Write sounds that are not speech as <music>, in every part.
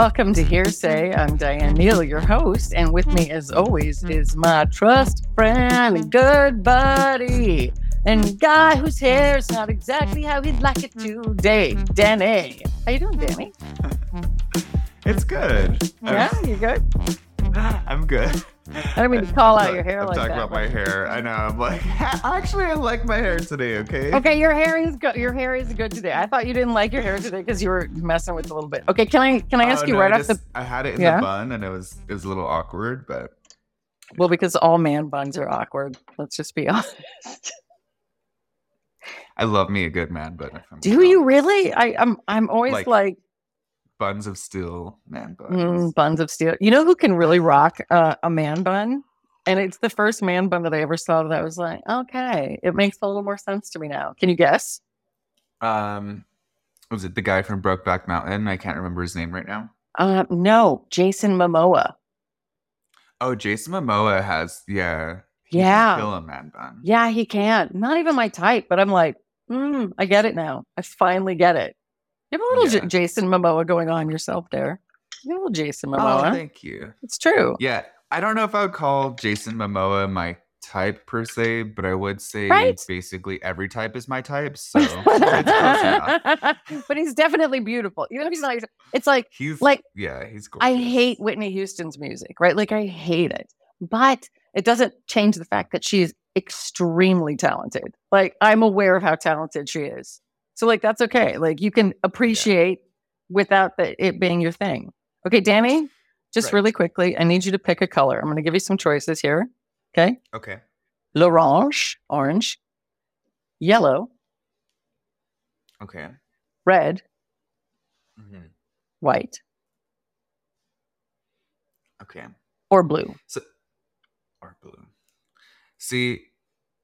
Welcome to Hearsay. I'm Diane Neal, your host, and with me, as always, is my trust friend and good buddy, and guy whose hair is not exactly how he'd like it today, Danny. How you doing, Danny? It's good. Yeah, you good? <laughs> I'm good. I don't mean to call out your hair like that. I'm like talking that. about my hair. I know. I'm like, <laughs> actually, I like my hair today. Okay. Okay, your hair is good. Your hair is good today. I thought you didn't like your hair today because you were messing with it a little bit. Okay, can I can I oh, ask Oh, you no, right I off the I had it in Yeah? the bun, and it was it was a little awkward, but well because all man buns are awkward. Let's just be <laughs> honest. I love me a good man bun. Do you honest. really? I I'm I'm always Like, like, buns of steel man buns? mm, buns of steel. You know who can really rock uh, a man bun? And it's the first man bun that I ever saw that I was like, okay, it makes a little more sense to me now. Can you guess? Um, was it the guy from Brokeback Mountain? I can't remember his name right now. Uh, no, Jason Momoa. Oh, Jason Momoa has yeah. Yeah. Kill a man bun. Yeah, he can. Not even my type, but I'm like, mm, I get it now. I finally get it. You have a little J- Jason Momoa going on yourself there. You have a little Jason Oh, Momoa. thank you. it's true. Yeah, I don't know if I would call Jason Momoa my type per se, but I would say Right? basically every type is my type. <laughs> So it's but he's definitely beautiful. Even if he's not, it's like He's Like, yeah, he's gorgeous. I hate Whitney Houston's music, right? Like I hate it, but it doesn't change the fact that she's extremely talented. Like I'm aware of how talented she is, so like that's okay. Like you can appreciate without the, it being your thing. Okay, Danny, just Right. really quickly, I need you to pick a color. I'm going to give you some choices here. Okay, Okay. l'orange, orange, yellow, Okay. red, Mhm. white, Okay. or blue. So or blue. See,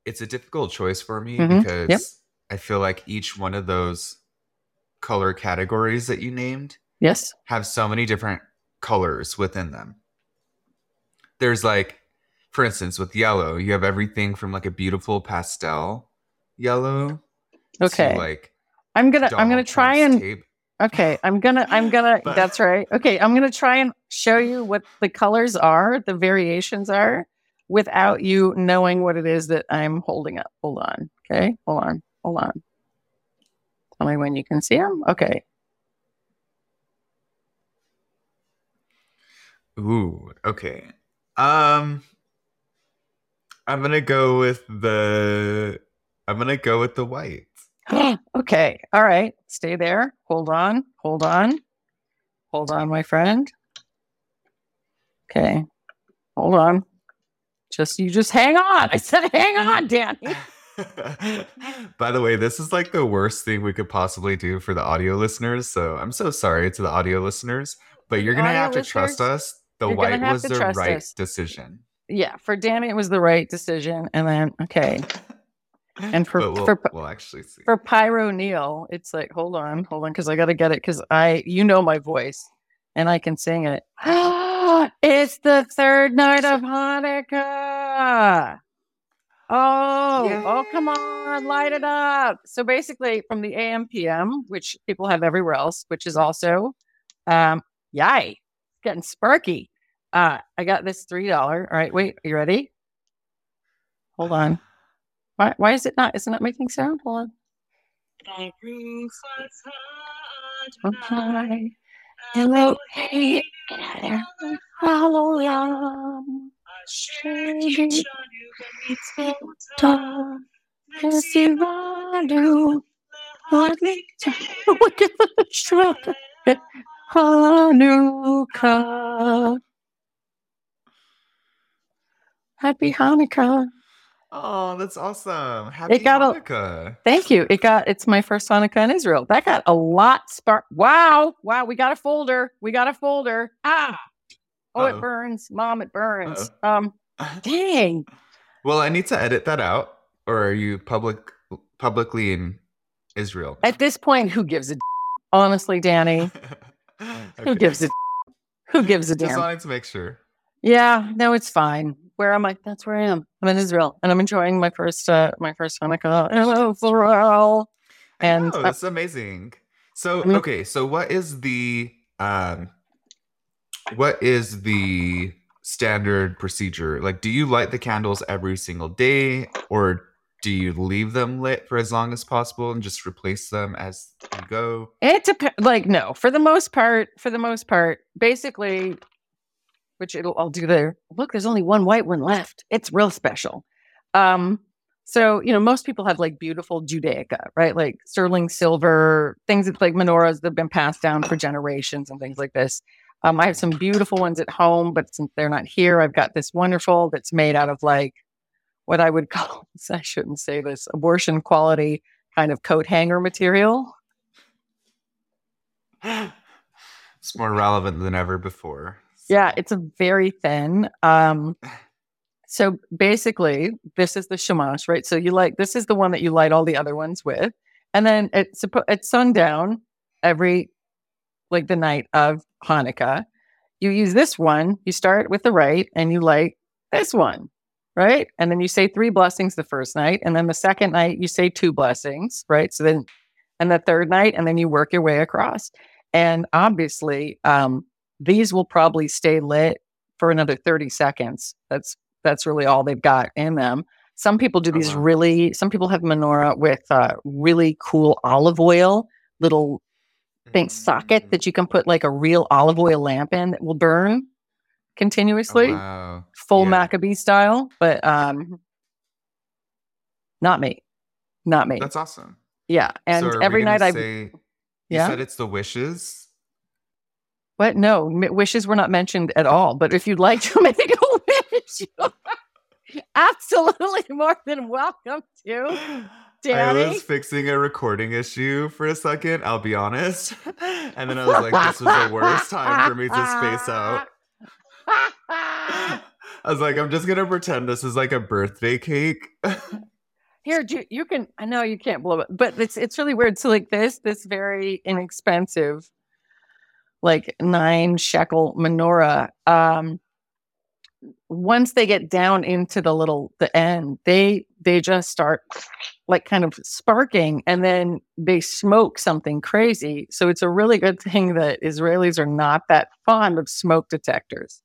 it's a difficult choice for me Mhm. because Yep. I feel like each one of those color categories that you named Yes. have so many different colors within them. There's like, for instance, with yellow, you have everything from like a beautiful pastel yellow Okay. to like I'm gonna I'm gonna try Trump's and tape. Okay, I'm gonna I'm <laughs> gonna But- that's right. Okay, I'm gonna try and show you what the colors are, the variations are, without you knowing what it is that I'm holding up. Hold on. Okay, hold on, hold on. Tell me when you can see them. Okay. Ooh, okay. Um I'm gonna go with the I'm gonna go with the white. <gasps> okay. All right. Stay there. Hold on. Hold on. Hold on, my friend. Okay. Hold on. Just you just hang on. <laughs> I said hang on, Danny. <laughs> <laughs> By the way, this is like the worst thing we could possibly do for the audio listeners. So I'm so sorry to the audio listeners, but you're gonna have to trust us. The white was the right us. decision. yeah, for Danny, it was the right decision. And then, okay, And for- we'll, for- we'll actually see. for Pyro Neil, it's like, hold on, hold on, because I got to get it because I, you know, my voice and I can sing it. <gasps> it's the third night of Hanukkah. Oh, oh, come on, light it up. So basically, from the AM PM, which people have everywhere else, which is also, um, yay, getting sparky. Uh, I got this $3. All right, wait, are you ready? Hold on. Why, why is it not? Isn't it not making sound? Hold on. Okay. Hello. Hey, get out of there. Hallelujah. Yes, you are do. Look at the truck. Hanukkah. Happy Hanukkah. Oh, that's awesome. Happy got a- Hanukkah. Thank you. It got it's my first Hanukkah in Israel. That got a lot spark. Wow. Wow. We got a folder. We got a folder. Ah. Oh, Uh-oh. it burns. Mom, it burns. Um, <laughs> dang. well, I need to edit that out. Or are you public publicly in Israel? At this point, who gives a d- honestly, Danny? <laughs> Who gives a d- who gives a Just damn? wanting to make sure. Yeah, no, it's fine. Where am I? That's where I am. I'm in Israel, and I'm enjoying my first uh my first Hanukkah in Israel. And oh, uh, that's amazing. So I mean- okay, so what is the um what is the standard procedure? Like, do you light the candles every single day, or do you leave them lit for as long as possible and just replace them as you go? It depends. Like, no, for the most part, for the most part, basically, which it'll, I'll do there. Look, there's only one white one left. It's real special. Um, so, you know, most people have like beautiful Judaica, right? Like sterling silver, things that like menorahs that have been passed down for generations and things like this. Um, I have some beautiful ones at home, but since they're not here, I've got this wonderful that's made out of like what I would <laughs> call, I shouldn't say this, abortion quality kind of coat hanger material. It's more relevant than ever before. Yeah, it's a very thin. Um, so basically, this is the shamash, right? So you like this is the one that you light all the other ones with, and then it's at sundown every like the night of Hanukkah. You use this one. You start with the right, and you light this one, right? And then you say three blessings the first night, and then the second night you say two blessings, right? So then, and the third night, and then you work your way across. And obviously, um, these will probably stay lit for another 30 seconds. That's that's really all they've got in them. Some people do these wow. really some people have menorah with uh, really cool olive oil, little think socket Mm. that you can put like a real olive oil lamp in that will burn Oh, continuously, wow. full Yeah. Maccabee style, but um not me. Not me. That's awesome. yeah. And So every night I say, you Yeah. said it's the wishes. What? No, m- wishes were not mentioned at all. But if you'd like to <laughs> make a wish, <laughs> you're absolutely more than welcome to. <laughs> I was fixing a recording issue for a second, I'll be honest. <laughs> And then I was like, this was the worst time for me to space out. <laughs> I was like, I'm just gonna pretend this is like a birthday cake. <laughs> Here, you, you can. I know you can't blow it, but it's it's really weird. So like this, this very inexpensive, like nine shekel menorah. Um, once they get down into the little the end, they they just start like kind of sparking, and then they smoke something crazy. So it's a really good thing that Israelis are not that fond of smoke detectors,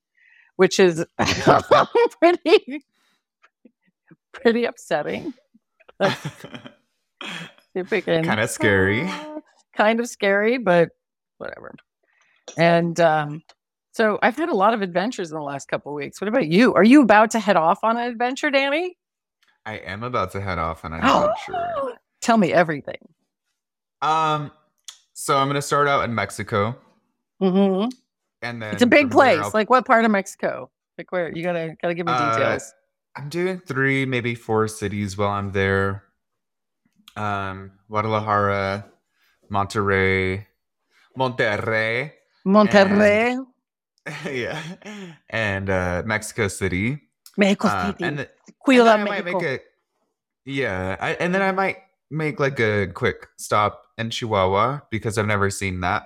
which is <laughs> <laughs> pretty pretty upsetting. Kind of scary. <laughs> kind of scary, but whatever. And um, so I've had a lot of adventures in the last couple of weeks. What about you? Are you about to head off on an adventure, Danny? I am about to head off on an adventure. <gasps> Tell me everything. Um, so I'm gonna start out in Mexico, hmm and then It's a big place. I'll- Like what part of Mexico? Like where? You gotta gotta give me Uh, details. I'm doing three, maybe four cities while I'm there. Um, Guadalajara, Monterrey, Monterrey, Monterrey, <laughs> yeah, and uh, Mexico City. Mexico Uh, City. and, th- Cuida and then I might Mexico. make a yeah, I, and then I might make like a quick stop in Chihuahua because I've never seen that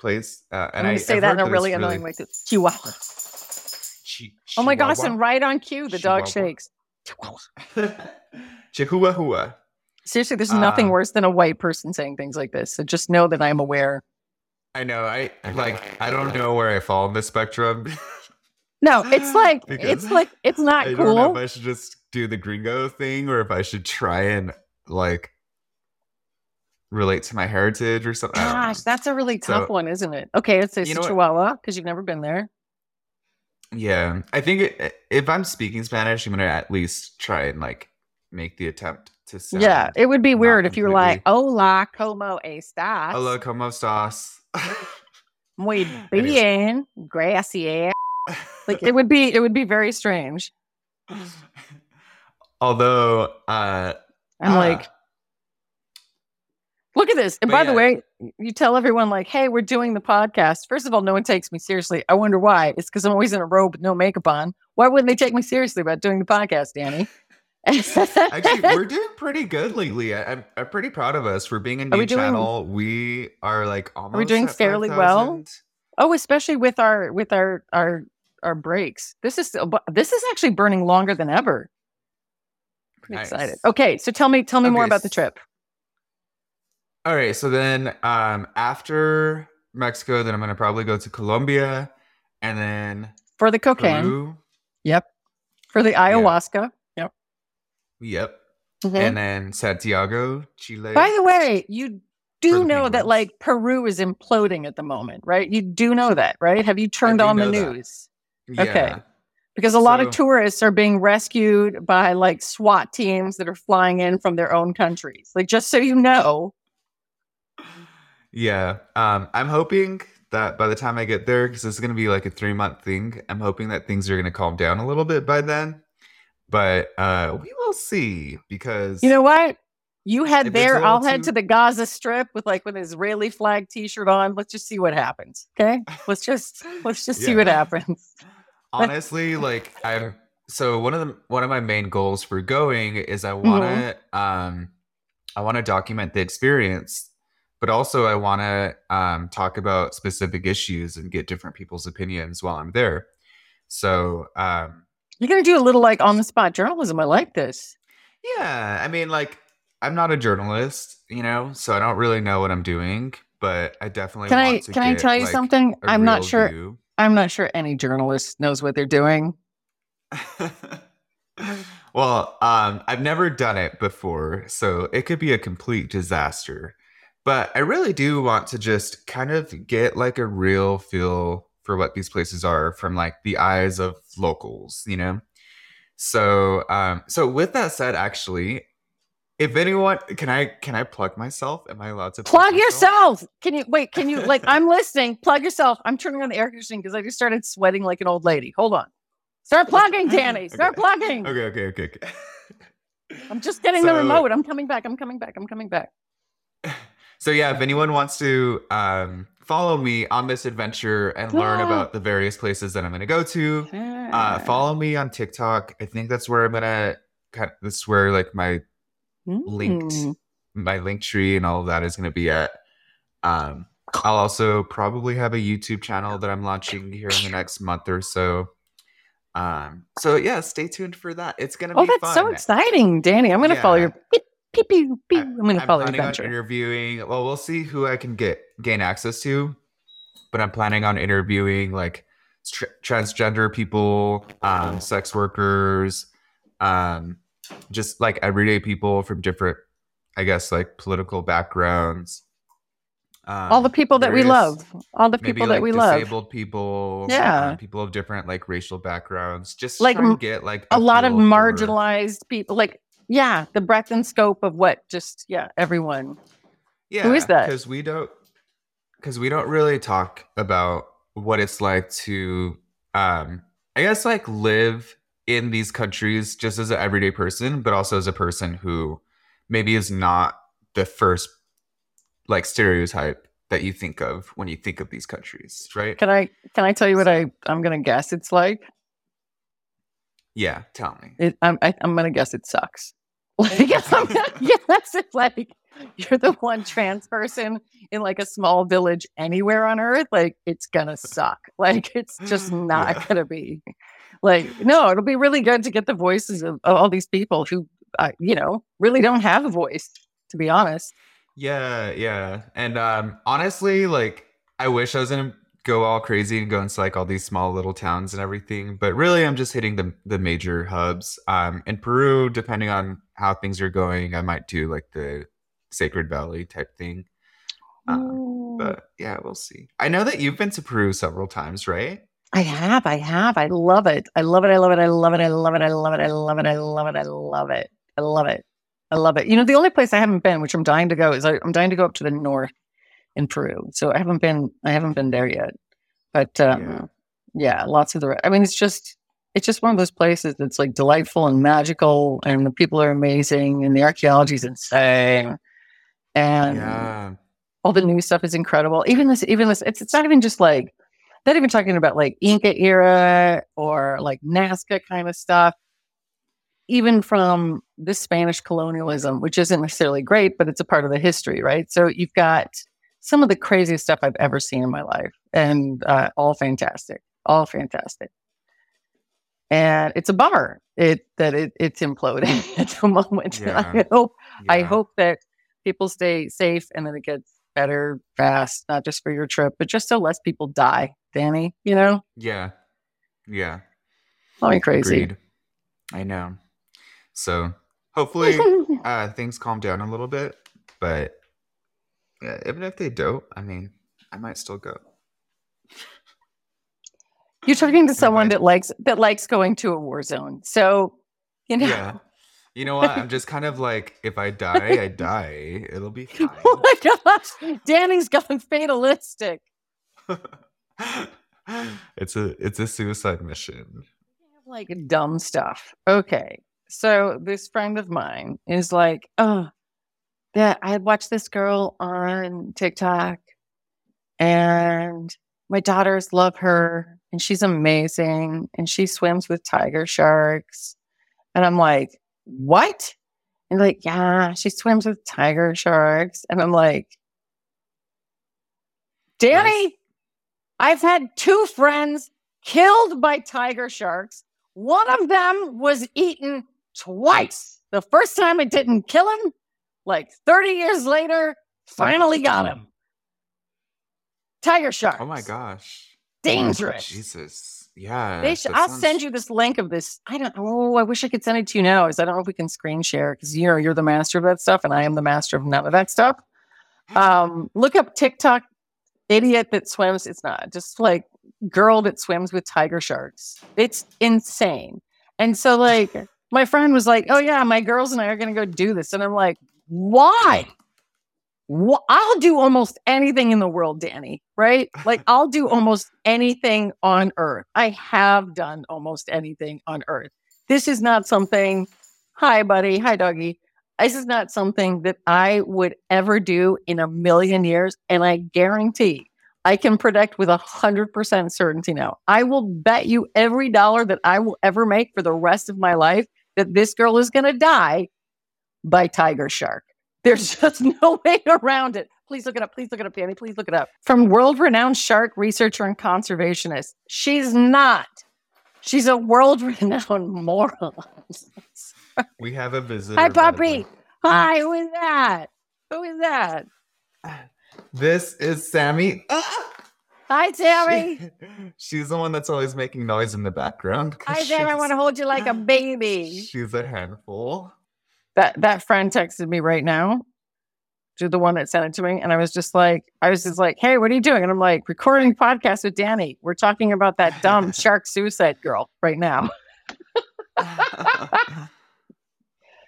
place. Uh, I'm and I say I've that in a really annoying way too. Chihuahua. Chi- Oh my gosh! And right on cue, the dog shakes. <laughs> Chihuahua. Seriously, there's nothing Um, worse than a white person saying things like this. So just know that I'm aware. I know. I like. I don't know where I fall on the spectrum. <laughs> No, it's like <laughs> it's like it's not <laughs> I don't know cool. if I should just do the gringo thing or if I should try and like relate to my heritage or something. I know. Gosh, that's a really tough So- one, isn't it? Okay, it's, it's You know? Chihuahua because you've never been there. Yeah, I think it, if I'm speaking Spanish, I'm gonna at least try and like make the attempt to sound. yeah, it would be weird if you were like, completely- "Hola, como estás?" Hola, cómo estás? Muy <laughs> bien, gracias. Like it <laughs> would be, it would be very strange. Although, uh, I'm ah, like, look at this. And by the way, you tell everyone like, "Hey, we're doing the podcast." First of all, no one takes me seriously. I wonder why. It's because I'm always in a robe with no makeup on. Why wouldn't they take me seriously about doing the podcast, Danny? <laughs> Actually, we're doing pretty good lately. I, I'm, I'm pretty proud of us for being a new we doing- channel. We are like almost. Are we doing at fairly well? Oh, especially with our with our our our breaks. This is bu- this is actually burning longer than ever. Pretty excited. Nice. Okay, so tell me tell me more about the trip. All right, so then um, after Mexico, then I'm gonna probably go to Colombia, and then For the cocaine. Peru. Yep. For the ayahuasca. Yep. Mhm. And then Santiago, Chile. By the way, you do know that like Peru is imploding at the moment, right? You do know that, right? Have you turned on the news? yeah. okay. Because a lot of tourists are being rescued by like SWAT teams that are flying in from their own countries. Like just so you know. Yeah. Um, I'm hoping that by the time I get there, because this is going to be like a three month thing, I'm hoping that things are going to calm down a little bit by then. But uh, we will see because You know what? You head If it's a there, I'll head to the Gaza Strip with like an Israeli flag T-shirt on. Let's just see what happens. Okay, let's just let's just see what happens. <laughs> honestly, like i'm so one of the one of my main goals for going is I want to um I want to document the experience, but also I want to um talk about specific issues and get different people's opinions while I'm there. So um You're gonna do a little like on the spot journalism. I like this. Yeah, I mean, like, I'm not a journalist, you know, so I don't really know what I'm doing, but I definitely Can want I to can I tell you like, something? I'm not sure. view. I'm not sure any journalist knows what they're doing. <laughs> well, um, I've never done it before, so it could be a complete disaster. But I really do want to just kind of get like a real feel for what these places are from like the eyes of locals, you know? So, um, so with that said, actually, if anyone can I can I plug myself? Am I allowed to Plug myself? yourself. Can you wait? Can you like? I'm listening. Plug yourself. I'm turning on the air conditioning because I just started sweating like an old lady. Hold on. Start plugging, <laughs> Danny. Start Okay. plugging. Okay, okay, okay, okay. <laughs> I'm just getting the remote. I'm coming back. I'm coming back. I'm coming back. <laughs> So yeah, if anyone wants to um, follow me on this adventure and learn Ah. about the various places that I'm going to go to, uh, follow me on TikTok. I think that's where I'm gonna. Kind that's where like my linked Mm. my Linktree and all of that is going to be at. Um, I'll also probably have a YouTube channel that I'm launching here in the next month or so. Um, so yeah, stay tuned for that. It's gonna be. Oh, that's fun. so exciting, Danny. I'm going to follow Yeah. your beep, beep. I- I'm going to follow your adventure. I'm planning on interviewing. Well, we'll see who I can get gain access to, but I'm planning on interviewing like tr- transgender people, um, sex workers, um, just like everyday people from different, I guess, like political backgrounds. Um, All the people that we love. All the Maybe people like that we love. disabled people, Yeah. um, people of different like racial backgrounds, just Like, like try and m- get like A lot of marginalized people. Like, yeah, the breadth and scope of what just, yeah, everyone. Yeah, Who is that? Because we don't, because we don't really talk about what it's like to, um, I guess, like live in these countries just as an everyday person, but also as a person who maybe is not the first like stereotype that you think of when you think of these countries, right? Can I can I tell you what I I'm gonna guess it's like? Yeah, tell me. It, I'm I, I'm gonna guess it sucks. <laughs> Like gonna it's like you're the one trans person in like a small village anywhere on earth. Like it's gonna suck. <laughs> Like it's just not Yeah. gonna be. Like no, it'll be really good to get the voices of, of all these people who, uh, you know, really don't have a voice. To be honest, Yeah, yeah. And um honestly, like I wish I was gonna go all crazy and go into like all these small little towns and everything, but really I'm just hitting the the major hubs. Um in Peru, depending on how things are going, I might do like the Sacred Valley type thing. Um, but yeah, we'll see. I know that you've been to Peru several times, right? I have, I have. I love it. I love it. I love it. I love it. I love it. I love it. I love it. I love it. I love it. I love it. I love it. You know, the only place I haven't been, which I'm dying to go, is I, I'm dying to go up to the north in Peru. So I haven't been, I haven't been there yet. But um, Yeah. yeah. lots of the. I mean, it's just, it's just one of those places that's like delightful and magical, and the people are amazing, and the archaeology is insane, and yeah. all the new stuff is incredible. Even this, even this, it's it's not even just like not even talking about like Inca era or like Nazca kind of stuff. Even from this Spanish colonialism, which isn't necessarily great, but it's a part of the history, right? So you've got some of the craziest stuff I've ever seen in my life, and uh, all fantastic, all fantastic. And it's a bummer it that it, it's imploding <laughs> at the moment. <laughs> Yeah. I hope I hope that people stay safe and that it gets better fast, not just for your trip, but just so less people die, Danny. You know, Yeah. Yeah. me crazy. Agreed. I know. So hopefully <laughs> uh things calm down a little bit. But yeah, even if they don't, I mean, I might still go. You're talking to someone that likes that likes going to a war zone. So, you know, Yeah. You know what? I'm just kind of like, if I die, I <laughs> die. It'll be fine. oh my gosh, Danny's gone fatalistic. <laughs> it's a it's a suicide mission. like dumb stuff. Okay. So this friend of mine is like, oh, that I had watched this girl on TikTok and my daughters love her and she's amazing and she swims with tiger sharks. And I'm like, what? And like, yeah, she swims with tiger sharks. And I'm like, Danny, I've had two friends killed by tiger sharks. One of them was eaten twice. The first time it didn't kill him, like 30 years later, finally got him. Tiger sharks. Oh my gosh. Dangerous. Jesus. Yeah. They should, that I'll sounds- send you this link of this. I don't. Oh, I wish I could send it to you now. Is I don't know if we can screen share because you know you're the master of that stuff, and I am the master of none of that stuff. Um, look up TikTok idiot that swims. It's not just like girl that swims with tiger sharks. It's insane. And so like my friend was like, "Oh yeah, my girls and I are gonna go do this," and I'm like, "Why?" Wh- I'll do almost anything in the world, Danny, right? <laughs> Like, I'll do almost anything on earth. I have done almost anything on earth. This is not something, hi, buddy, hi, doggy. This is not something that I would ever do in a million years. And I guarantee I can predict with a 100% certainty now. I will bet you every dollar that I will ever make for the rest of my life that this girl is going to die by tiger shark. There's <laughs> just no way around it. Please look it up. Please look it up, Danny. Please look it up. From world renowned shark researcher and conservationist. She's not. She's a world renowned <laughs> moron. <laughs> We have a visitor. Hi, puppy. Hi, who is that? Who is that? <sighs> This is Sammy. <gasps> Hi, Sammy. She- she's the one that's always making noise in the background. Hi, Sammy. I want to hold you like a baby. She's a handful. That that friend texted me right now. To the one that sent it to me, and I was just like, I was just like, "Hey, what are you doing?" And I'm like, "Recording podcast with Danny. We're talking about that dumb <laughs> shark suicide girl right now. <laughs>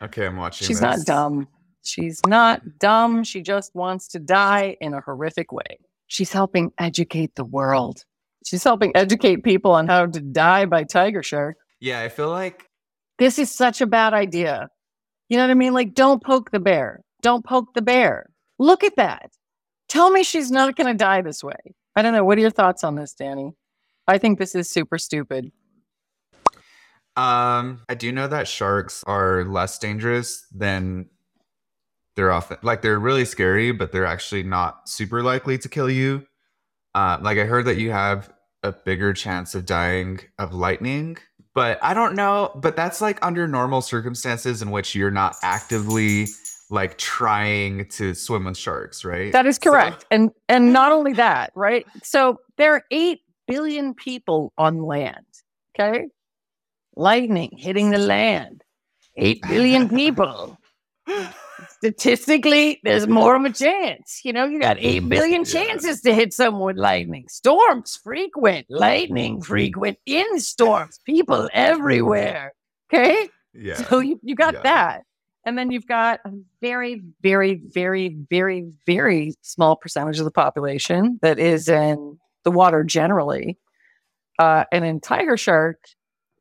okay, I'm watching. She's not dumb. She's not dumb. She just wants to die in a horrific way. She's helping educate the world. She's helping educate people on how to die by tiger shark. Yeah, I feel like This is such a bad idea. You know what I mean? Like, don't poke the bear. Don't poke the bear. Look at that. Tell me she's not going to die this way. I don't know. What are your thoughts on this, Danny? I think this is super stupid. um I do know that sharks are less dangerous than they're often like they're really scary, but they're actually not super likely to kill you. Uh, like I heard that you have a bigger chance of dying of lightning, but I don't know. But that's like under normal circumstances in which you're not actively like trying to swim with sharks, right? That is So- correct. And and not only that, right? So there are 8 billion people on land. Okay? Lightning hitting the land. 8 billion <laughs> people. <laughs> Statistically, there's more of a chance. You know, you got 8 billion chances to hit someone with lightning. Storms frequent, lightning frequent in storms, people everywhere. Okay? yeah. So you, you got Yeah. that. And then you've got a very, very, very, very, very small percentage of the population that is in the water generally. Uh, and in tiger shark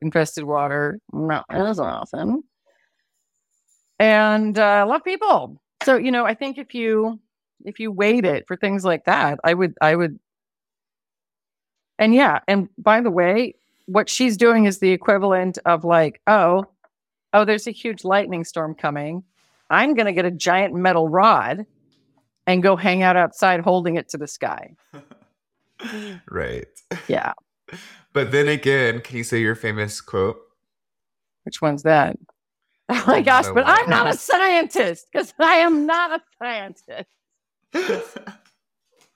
infested water, not as often. And uh, of people. So, you know, I think if you if you weight it for things like that, I would I would and yeah, and by the way, what she's doing is the equivalent of like, oh, oh, there's a huge lightning storm coming. I'm going to get a giant metal rod and go hang out outside holding it to the sky. <laughs> right. Yeah. But then again, can you say your famous quote? Which one's that? <laughs> Oh my gosh, but I'm not a scientist because I am not a scientist.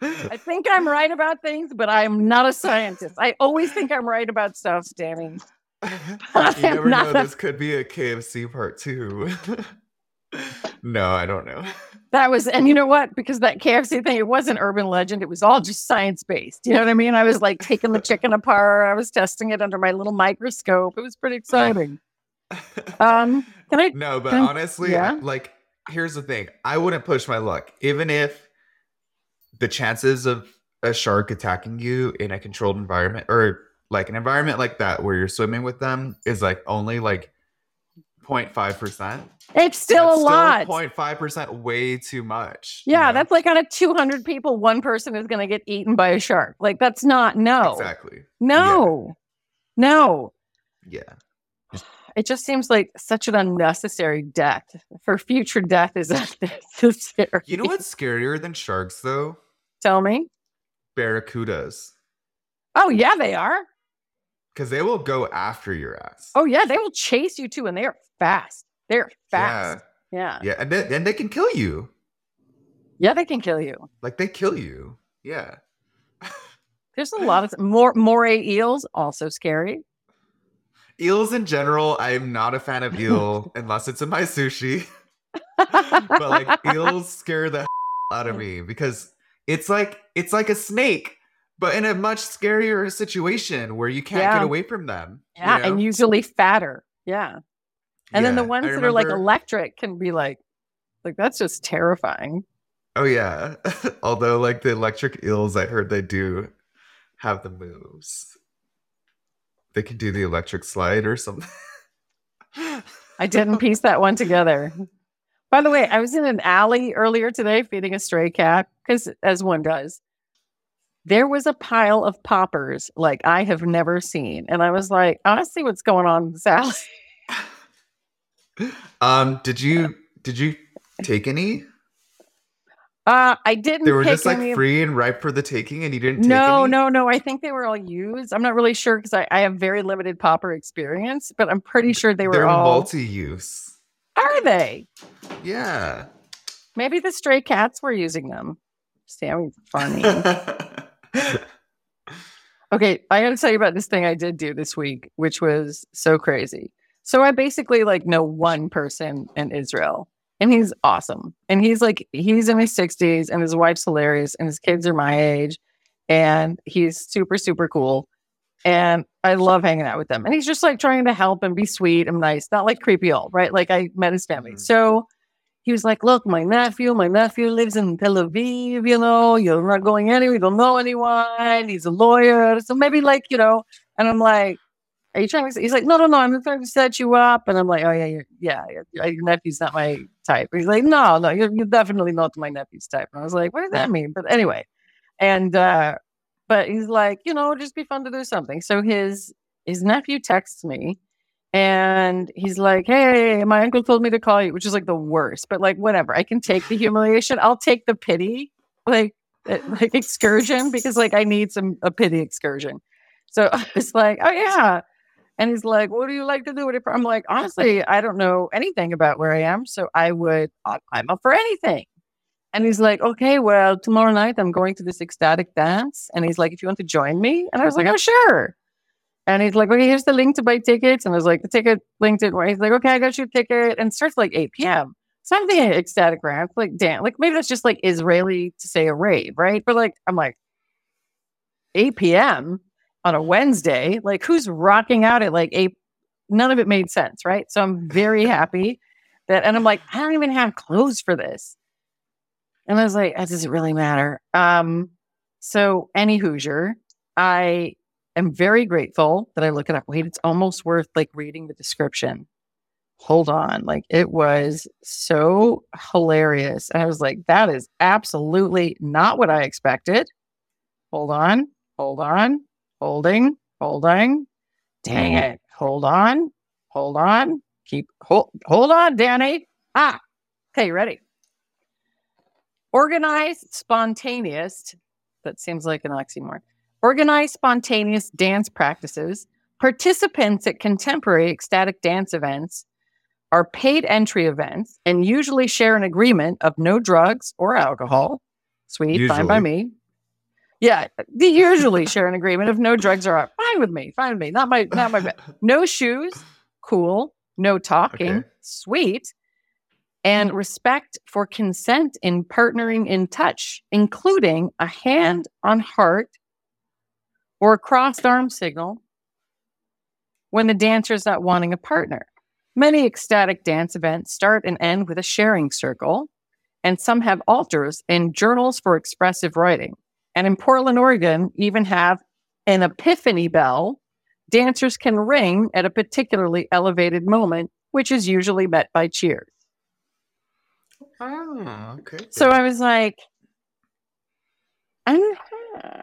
I think I'm right about things, but I'm not a scientist. I always think I'm right about stuff, Danny. <laughs> you <laughs> never know. a- This could be a KFC part two. no, I don't know. That was, and you know what? Because that KFC thing, it wasn't urban legend. It was all just science based. You know what I mean? I was like taking the chicken apart. I was testing it under my little microscope. It was pretty exciting. Um, can I? no, but honestly, yeah? like, here's the thing I wouldn't push my luck. Even if the chances of a shark attacking you in a controlled environment or like an environment like that where you're swimming with them is like only like 0.5%. It's still a lot. 0.5% way too much. yeah, you know? that's like out of 200 people, one person is going to get eaten by a shark. Like, that's not, no, exactly. no, no. Yeah. It just seems like such an unnecessary death. For future death is <laughs> unnecessary. You know what's scarier than sharks though? Tell me. Barracudas. Oh, yeah, they are. Because they will go after your ass. Oh, yeah, they will chase you too, and they are fast. They're fast. Yeah. Yeah, and they, and they can kill you. Yeah, they can kill you. Like they kill you. Yeah. <laughs> There's a lot of more moray eels, also scary. Eels in general, I'm not a fan of eel <laughs> unless it's in my sushi. <laughs> but like eels scare the out of me because it's like it's like a snake, but in a much scarier situation where you can't Yeah. get away from them. you yeah, know? and usually fatter. Yeah. And then the ones I that are like electric can be like like that's just terrifying. Oh yeah. <laughs> Although like the electric eels, I heard they do have the moves. They could do the electric slide or something. I didn't piece that one together. By the way, I was in an alley earlier today feeding a stray cat because, as one does, there was a pile of poppers like I have never seen. And I was like, I see what's going on in this alley. <laughs> um, did you did you take any? Uh, I didn't They were just like any free and ripe for the taking, and you didn't. Take No, any? no, no. I think they were all used. I'm not really sure because I, I have very limited popper experience, but I'm pretty sure they were They're all. multi-use. Are they? Yeah. Maybe the stray cats were using them. Sammy, funny. <laughs> Okay, I got to tell you about this thing I did do this week, which was so crazy. So I basically like know one person in Israel, and he's awesome. And he's like he's in his 60s and his wife's hilarious and his kids are my age and he's super super cool. And I love hanging out with them. And he's just like trying to help and be sweet and nice, not like creepy old, right? Like I met his family. Mhm. So he was like, Look, my nephew, my nephew lives in Tel Aviv, you know, you're not going anywhere, you don't know anyone. He's a lawyer. So maybe like, you know, and I'm like, Are you trying to? He's like, No, no, no, I'm trying to set you up. And I'm like, Oh, yeah, you're, yeah, your, your nephew's not my type. He's like, No, no, you're, you're definitely not my nephew's type. And I was like, What does that mean? But anyway, and, uh, but he's like, you know, just be fun to do something. So his his nephew texts me and he's like, Hey, my uncle told me to call you, which is like the worst, but like whatever. I can take the humiliation. I'll take the pity, like uh, like excursion, because like I need some a pity excursion. So <laughs> it's like, oh yeah. And he's like, What do you like to do with it? I'm like, honestly, I don't know anything about where I am. So I would I'm up for anything. And he's like, okay, well, tomorrow night I'm going to this ecstatic dance. And he's like, if you want to join me. And I was like, oh, sure. And he's like, okay, here's the link to buy tickets. And I was like, the ticket linked it. Where he's like, okay, I got your ticket. And starts like 8 p.m. So I'm thinking ecstatic dance, like, damn, like maybe that's just like Israeli to say a rave, right? But like, I'm like, 8 p.m. on a Wednesday, like who's rocking out at like 8? None of it made sense, right? So I'm very <laughs> happy that, and I'm like, I don't even have clothes for this. And I was like, that doesn't really matter. Um, so any Hoosier, I am very grateful that I look it up. Wait, it's almost worth like reading the description. Hold on. Like it was so hilarious. And I was like, that is absolutely not what I expected. Hold on. Hold on. Holding. Holding. Dang it. Hold on. Hold on. Keep hold hold on, Danny. Ah. Okay, ready? Organized, spontaneous. That seems like an oxymoron. Organized, spontaneous dance practices. Participants at contemporary ecstatic dance events are paid entry events and usually share an agreement of no drugs or alcohol. Sweet, fine by me. Yeah, they usually share an agreement. If no drugs are up fine with me, fine with me. Not my, not my bed. No shoes, cool. No talking, Okay. sweet. And mm. respect for consent in partnering in touch, including a hand on heart or a crossed arm signal when the dancer is not wanting a partner. Many ecstatic dance events start and end with a sharing circle, and some have altars and journals for expressive writing. And in Portland, Oregon, even have an epiphany bell dancers can ring at a particularly elevated moment, which is usually met by cheers. Oh, okay. So I was like, uh-huh.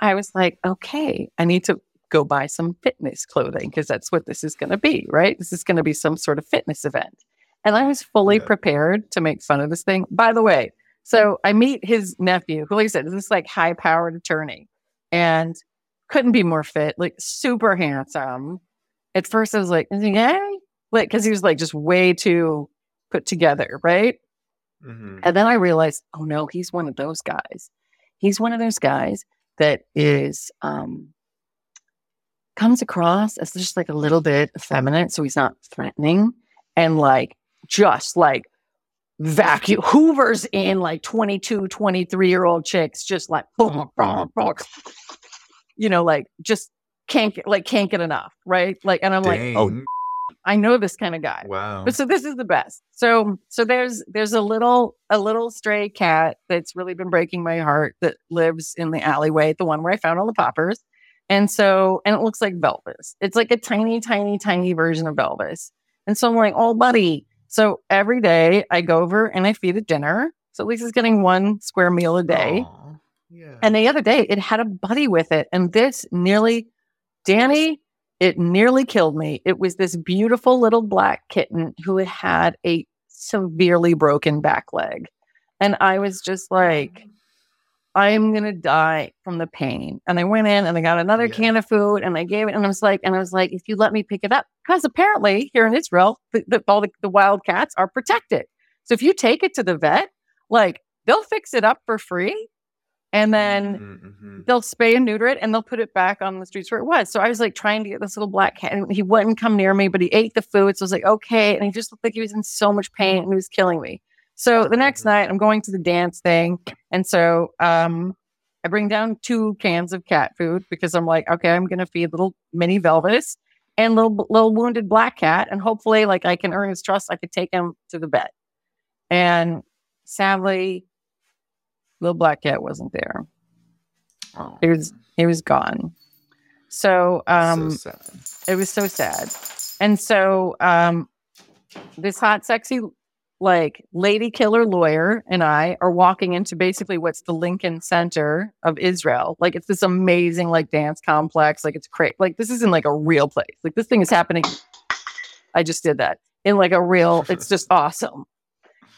I was like, okay, I need to go buy some fitness clothing because that's what this is going to be, right? This is going to be some sort of fitness event. And I was fully Yeah. prepared to make fun of this thing. By the way, so I meet his nephew, who, like I said, is this like high powered attorney and couldn't be more fit, like super handsome. At first, I was like, is he gay? Like, because he was like just way too put together, right? Mhm. And then I realized, oh no, he's one of those guys. He's one of those guys that is um comes across as just like a little bit effeminate, so he's not threatening and like just like vacuum hoovers in like 22, 23 year old chicks, just like boom, boom, boom. you know, like just can't get like can't get enough, right? Like, and I'm like, oh, I know this kind of guy. wow. But so this is the best. So so there's there's a little a little stray cat that's really been breaking my heart that lives in the alleyway, the one where I found all the poppers. And so and it looks like Velvis. It's like a tiny, tiny, tiny version of Velvis. And so I'm like, oh buddy. So every day I go over and I feed it dinner. So Lisa's getting one square meal a day. Aw, Yeah. And the other day, it had a buddy with it. And this nearly, Danny, it nearly killed me. It was this beautiful little black kitten who had had a severely broken back leg. And I was just like, mm. I am going to die from the pain. And I went in and I got another Yeah. can of food and I gave it. And I was like, and I was like, if you let me pick it up, because apparently here in Israel, the, the, all the, the wild cats are protected. So if you take it to the vet, like they'll fix it up for free. And then Mhm, mhm. they'll spay and neuter it and they'll put it back on the streets where it was. So I was like trying to get this little black cat and he wouldn't come near me, but he ate the food. So I was like, okay. And he just looked like he was in so much pain and he was killing me. So the next night I'm going to the dance thing. And so um I bring down two cans of cat food because I'm like, okay, I'm gonna feed little mini Velvis and little little wounded black cat. And hopefully like I can earn his trust. I could take him to the vet. And sadly, little black cat wasn't there. Aw, It was it was gone. So um so it was so sad. And so um this hot sexy like lady killer lawyer and I are walking into basically what's the Lincoln Center of Israel. Like it's this amazing like dance complex. Like it's crazy. Like this isn't like a real place. Like this thing is happening. I just did that in like a real, it's just awesome.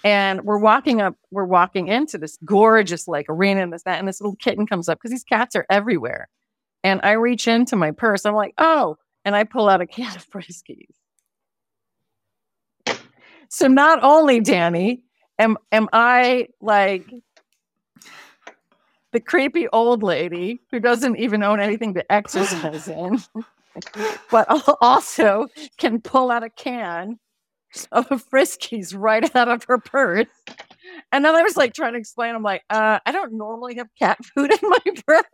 And we're walking up, we're walking into this gorgeous like arena and this, that, and this little kitten comes up because these cats are everywhere. And I reach into my purse. I'm like, oh, and I pull out a can of Friskies. So not only, Danny, am am I like the creepy old lady who doesn't even own anything to exercise in, <laughs> but also can pull out a can of Friskies right out of her purse. And then I was like trying to explain, I'm like, uh, I don't normally have cat food in my <laughs> purse.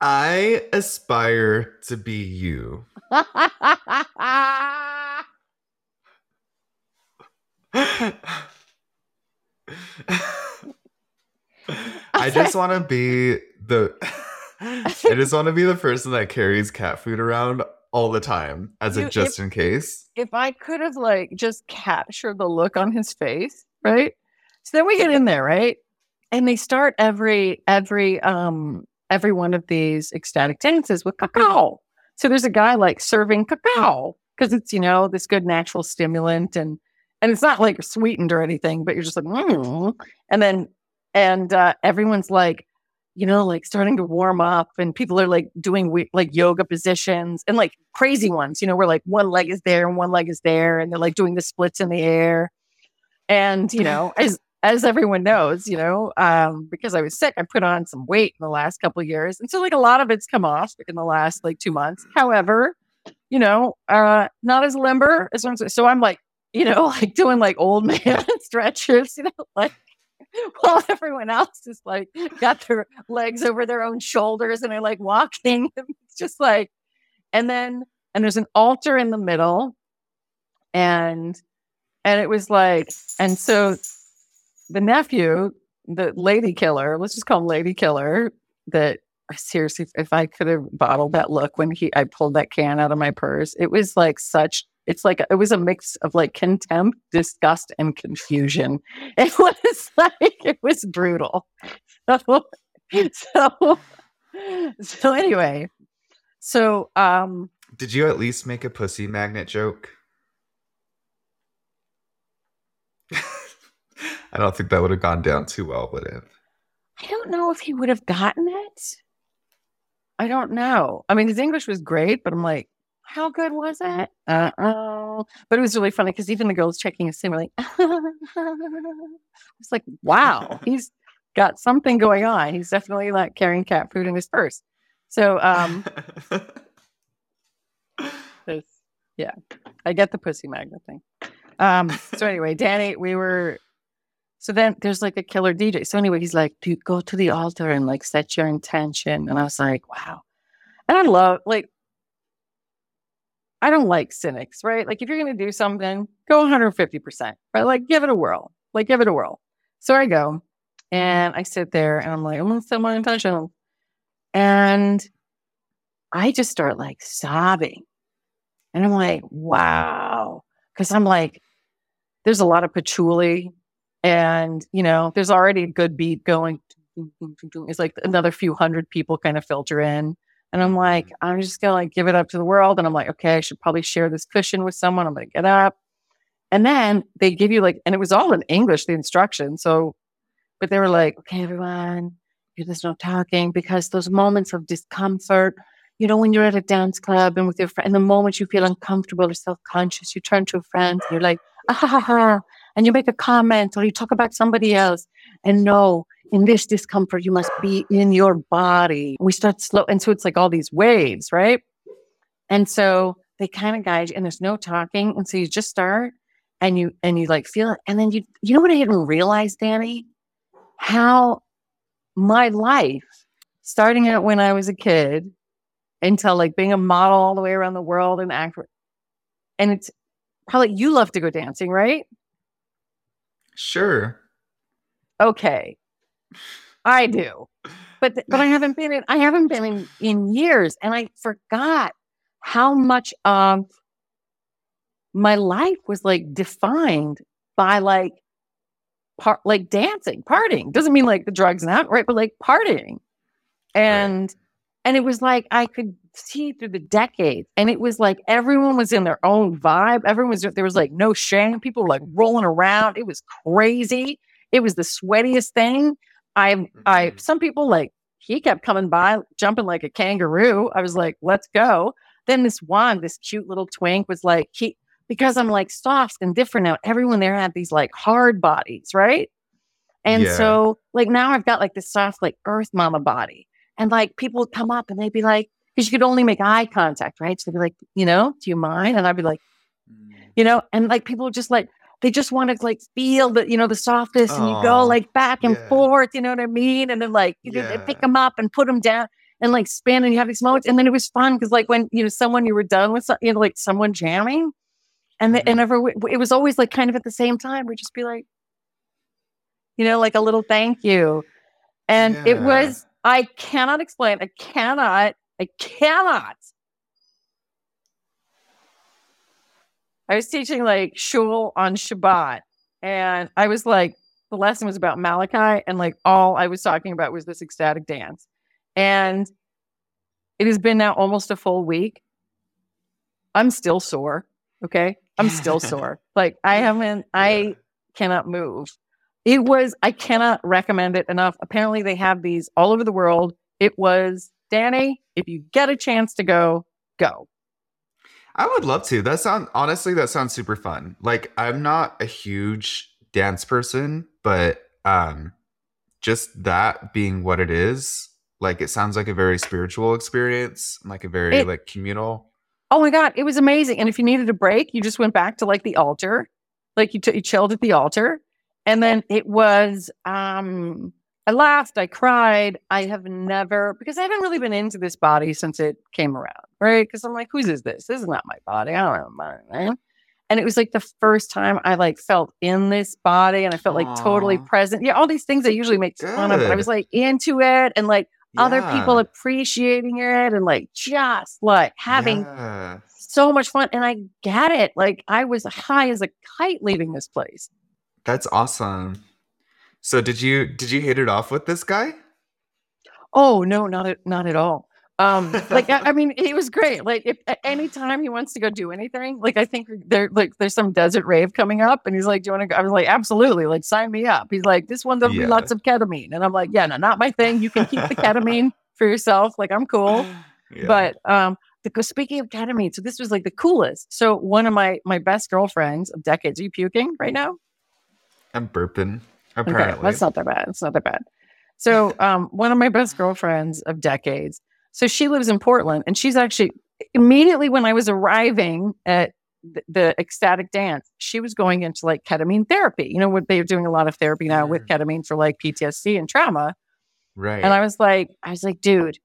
I aspire to be you. <laughs> I just want to be the I just want to be the person that carries cat food around all the time as You- a just in case. if I could have like just captured the look on his face, right? So then we get in there, right? And they start every every um every one of these ecstatic dances with cacao. So there's a guy like serving cacao because it's you know this good natural stimulant and and it's not like sweetened or anything, but you're just like mm. and then and uh, everyone's like you know like starting to warm up and people are like doing we- like yoga positions and like crazy ones you know where like one leg is there and one leg is there and they're like doing the splits in the air and you know <laughs> as as everyone knows, you know, um, because I was sick, I put on some weight in the last couple of years. And so like a lot of it's come off in the last like two months. However, you know, uh, not as limber as so I'm like, you know, <laughs> like doing like old man <laughs> stretches, you know, like while everyone else is like got their legs over their own shoulders and they're like walking. <laughs> It's just like, and then, and there's an altar in the middle. And, and it was like, and so the nephew, the lady killer, let's just call him Lady Killer, that seriously, if I could have bottled that look when he I pulled that can out of my purse, it was like such it's like it was a mix of like contempt, disgust, and confusion. <laughs> It was like it was brutal. <laughs> So, so, so anyway, so um did you at least make a pussy magnet joke? <laughs> I don't think that would have gone down too well, would it? I don't know if he would have gotten it. I don't know. I mean, his English was great, but I'm like, how good was it? Uh oh. But it was really funny because even the girls checking his in were like, <laughs> it's like, wow, <laughs> he's got something going on. He's definitely like carrying cat food in his purse. So, um, <laughs> yeah, I get the pussy magnet thing. Um, so anyway, Danny, we were, so then there's like a killer DJ. So anyway, he's like, do go to the altar and like set your intention. And I was like, wow. And I love, like, I don't like cynics, right? Like if you're going to do something, go 150%, right? Like give it a whirl, like give it a whirl. So I go and I sit there and I'm like, I'm going to set my intention. And I just start like sobbing. And I'm like, wow. Cause I'm like, there's a lot of patchouli and, you know, there's already a good beat going. It's like another few hundred people kind of filter in. And I'm like, mm-hmm. I'm just gonna like give it up to the world. And I'm like, okay, I should probably share this cushion with someone. I'm gonna get up. And then they give you like, and it was all in English, the instructions. So, but they were like, okay, everyone, there's no talking because those moments of discomfort, you know, when you're at a dance club and with your friend, and the moment you feel uncomfortable or self conscious, you turn to a friend and you're like, ah, ha, ha, ha, and you make a comment or you talk about somebody else. And no, in this discomfort, you must be in your body. We start slow. And so it's like all these waves, right? And so they kind of guide you and there's no talking. And so you just start and you, and you like feel it. And then you, you know what I didn't realize, Danny? How my life, starting out when I was a kid until like being a model all the way around the world and act. And it's probably you love to go dancing, right? Sure. Okay. I do. But but I haven't been in I haven't been in in years and I forgot how much of my life was like defined by like part like dancing, partying. Doesn't mean like the drugs and that, right? But like partying. And right. and it was like I could see through the decades. And it was like everyone was in their own vibe. Everyone was there was like no shame. People were like rolling around. It was crazy. It was the sweatiest thing. I, I, mm-hmm. some people like, he kept coming by, jumping like a kangaroo. I was like, let's go. Then this one, this cute little twink was like, he, because I'm like soft and different now, everyone there had these like hard bodies, right? And yeah. so, like, now I've got like this soft, like earth mama body. And like people would come up and they'd be like, because you could only make eye contact, right? So they'd be like, you know, do you mind? And I'd be like, mm. you know, and like people just like, they just want to like feel the you know the softness and you go like back and yeah. forth you know what i mean and then like you yeah. know, pick them up and put them down and like spin and you have these moments and then it was fun because like when you know someone you were done with you know like someone jamming and the, mm-hmm. and ever it was always like kind of at the same time we'd just be like you know like a little thank you and yeah. it was i cannot explain i cannot i cannot I was teaching like shul on Shabbat, and I was like, the lesson was about Malachi, and like all I was talking about was this ecstatic dance. And it has been now almost a full week. I'm still sore. Okay. I'm still <laughs> sore. Like I haven't, I cannot move. It was, I cannot recommend it enough. Apparently, they have these all over the world. It was, Danny, if you get a chance to go, go. I would love to. That sound honestly, that sounds super fun. Like I'm not a huge dance person, but um just that being what it is, like it sounds like a very spiritual experience, like a very It- like communal. Oh my god, it was amazing. And if you needed a break, you just went back to like the altar, like you, t- you chilled at the altar, and then it was. um I laughed, I cried. I have never because I haven't really been into this body since it came around, right? Because I'm like, whose is this? This is not my body. I don't know mine, right? And it was like the first time I like felt in this body, and I felt like totally present. Yeah, all these things I usually make fun of, but I was like into it, and like other people appreciating it, and like just like having yeah. so much fun and I get it. Like I was high as a kite leaving this place. That's awesome. So did you did you hit it off with this guy? Oh no, not at not at all. Um, <laughs> like I, I mean, he was great. Like if at any time he wants to go do anything, like I think there like there's some desert rave coming up, and he's like, "Do you want to go?" I was like, "Absolutely!" Like sign me up. He's like, "This one there'll be lots of ketamine," and I'm like, "Yeah, no, not my thing. You can keep the <laughs> ketamine for yourself. Like I'm cool." Yeah. But um, the, speaking of ketamine, so this was like the coolest. So one of my my best girlfriends of decades. Are you puking right now? I'm burping. Okay, that's not that bad. It's not that bad. So, <laughs> um, one of my best girlfriends of decades. So she lives in Portland, and she's actually immediately when I was arriving at the, the ecstatic dance, she was going into like ketamine therapy. You know what they're doing a lot of therapy now with ketamine for like PTSD and trauma. right. And I was like, I was like, dude,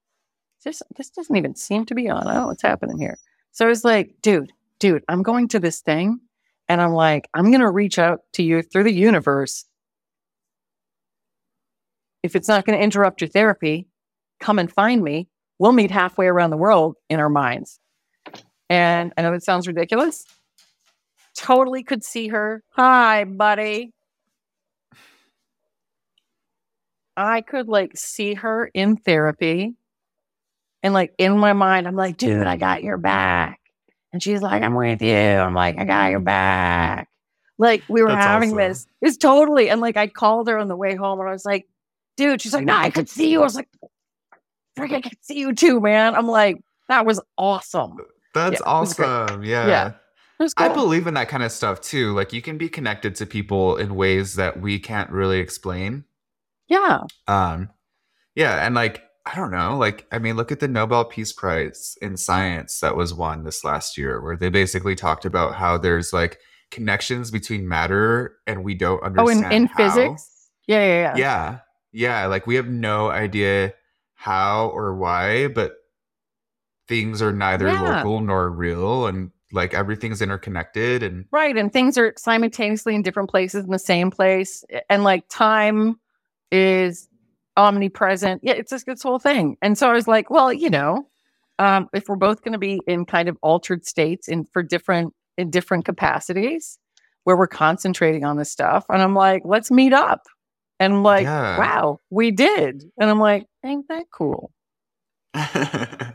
this this doesn't even seem to be on. I don't know what's happening here. So I was like, dude, dude, I'm going to this thing, and I'm like, I'm gonna reach out to you through the universe. If it's not going to interrupt your therapy, come and find me. We'll meet halfway around the world in our minds. And I know it sounds ridiculous. Totally could see her. Hi, buddy. I could like see her in therapy. And like in my mind, I'm like, dude, I got your back. And she's like, I'm with you. I'm like, I got your back. Like we were That's having awesome. this. It's totally. And like I called her on the way home and I was like, dude, she's like, no, I could see you. I was like, frick, I could see you too, man. I'm like, that was awesome. That's yeah, awesome. Yeah. Yeah. Was I believe in that kind of stuff too. Like you can be connected to people in ways that we can't really explain. yeah. Um yeah, and like I don't know, like I mean look at the Nobel Peace Prize in science that was won this last year where they basically talked about how there's like connections between matter and we don't Oh, understand in, in how. physics? Yeah, yeah, yeah. Yeah. Yeah, like we have no idea how or why, but things are neither Yeah. local nor real and like everything's interconnected and Right. And things are simultaneously in different places in the same place. And like time is omnipresent. Yeah, it's just this whole thing. And so I was like, well, you know, um, if we're both going to be in kind of altered states in for different in different capacities where we're concentrating on this stuff. And I'm like, let's meet up. And like, Yeah. wow, we did. And I'm like, ain't that cool? <laughs> yeah,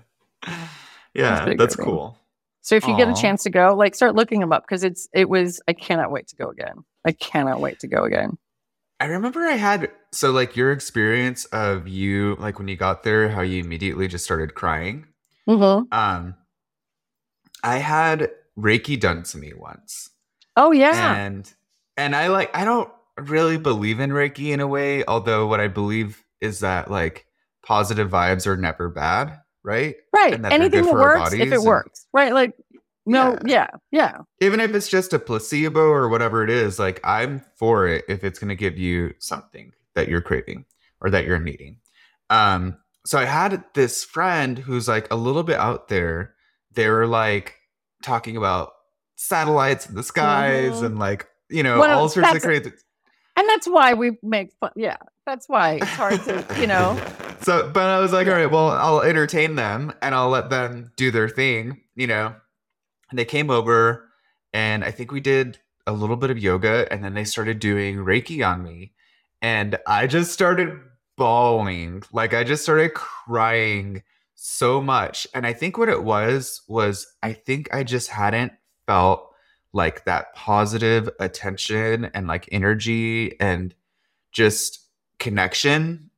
that's cool. So if you get a chance to go, like start looking them up because it's it was I cannot wait to go again. I cannot wait to go again. I remember I had so like your experience of you like when you got there, how you immediately just started crying. Mm-hmm. Um, I had Reiki done to me once, Oh yeah. and and I like I don't really believe in Reiki in a way, although what I believe is that like positive vibes are never bad, right? right. and that Anything that works, if it and- works. Right. Like no, yeah, yeah. Even if it's just a placebo or whatever it is, like I'm for it if it's going to give you something that you're craving or that you're needing. Um, so I had this friend who's like a little bit out there. They were like talking about satellites in the skies Mhm. and like you know Well, all sorts of crazy. And that's why we make fun. Yeah. That's why it's hard to, you know. <laughs> so, but I was like, all right, well, I'll entertain them and I'll let them do their thing, you know. And they came over, and I think we did a little bit of yoga, and then they started doing Reiki on me, and I just started bawling, like I just started crying so much. And I think what it was was I think I just hadn't felt like that positive attention and like energy and just connection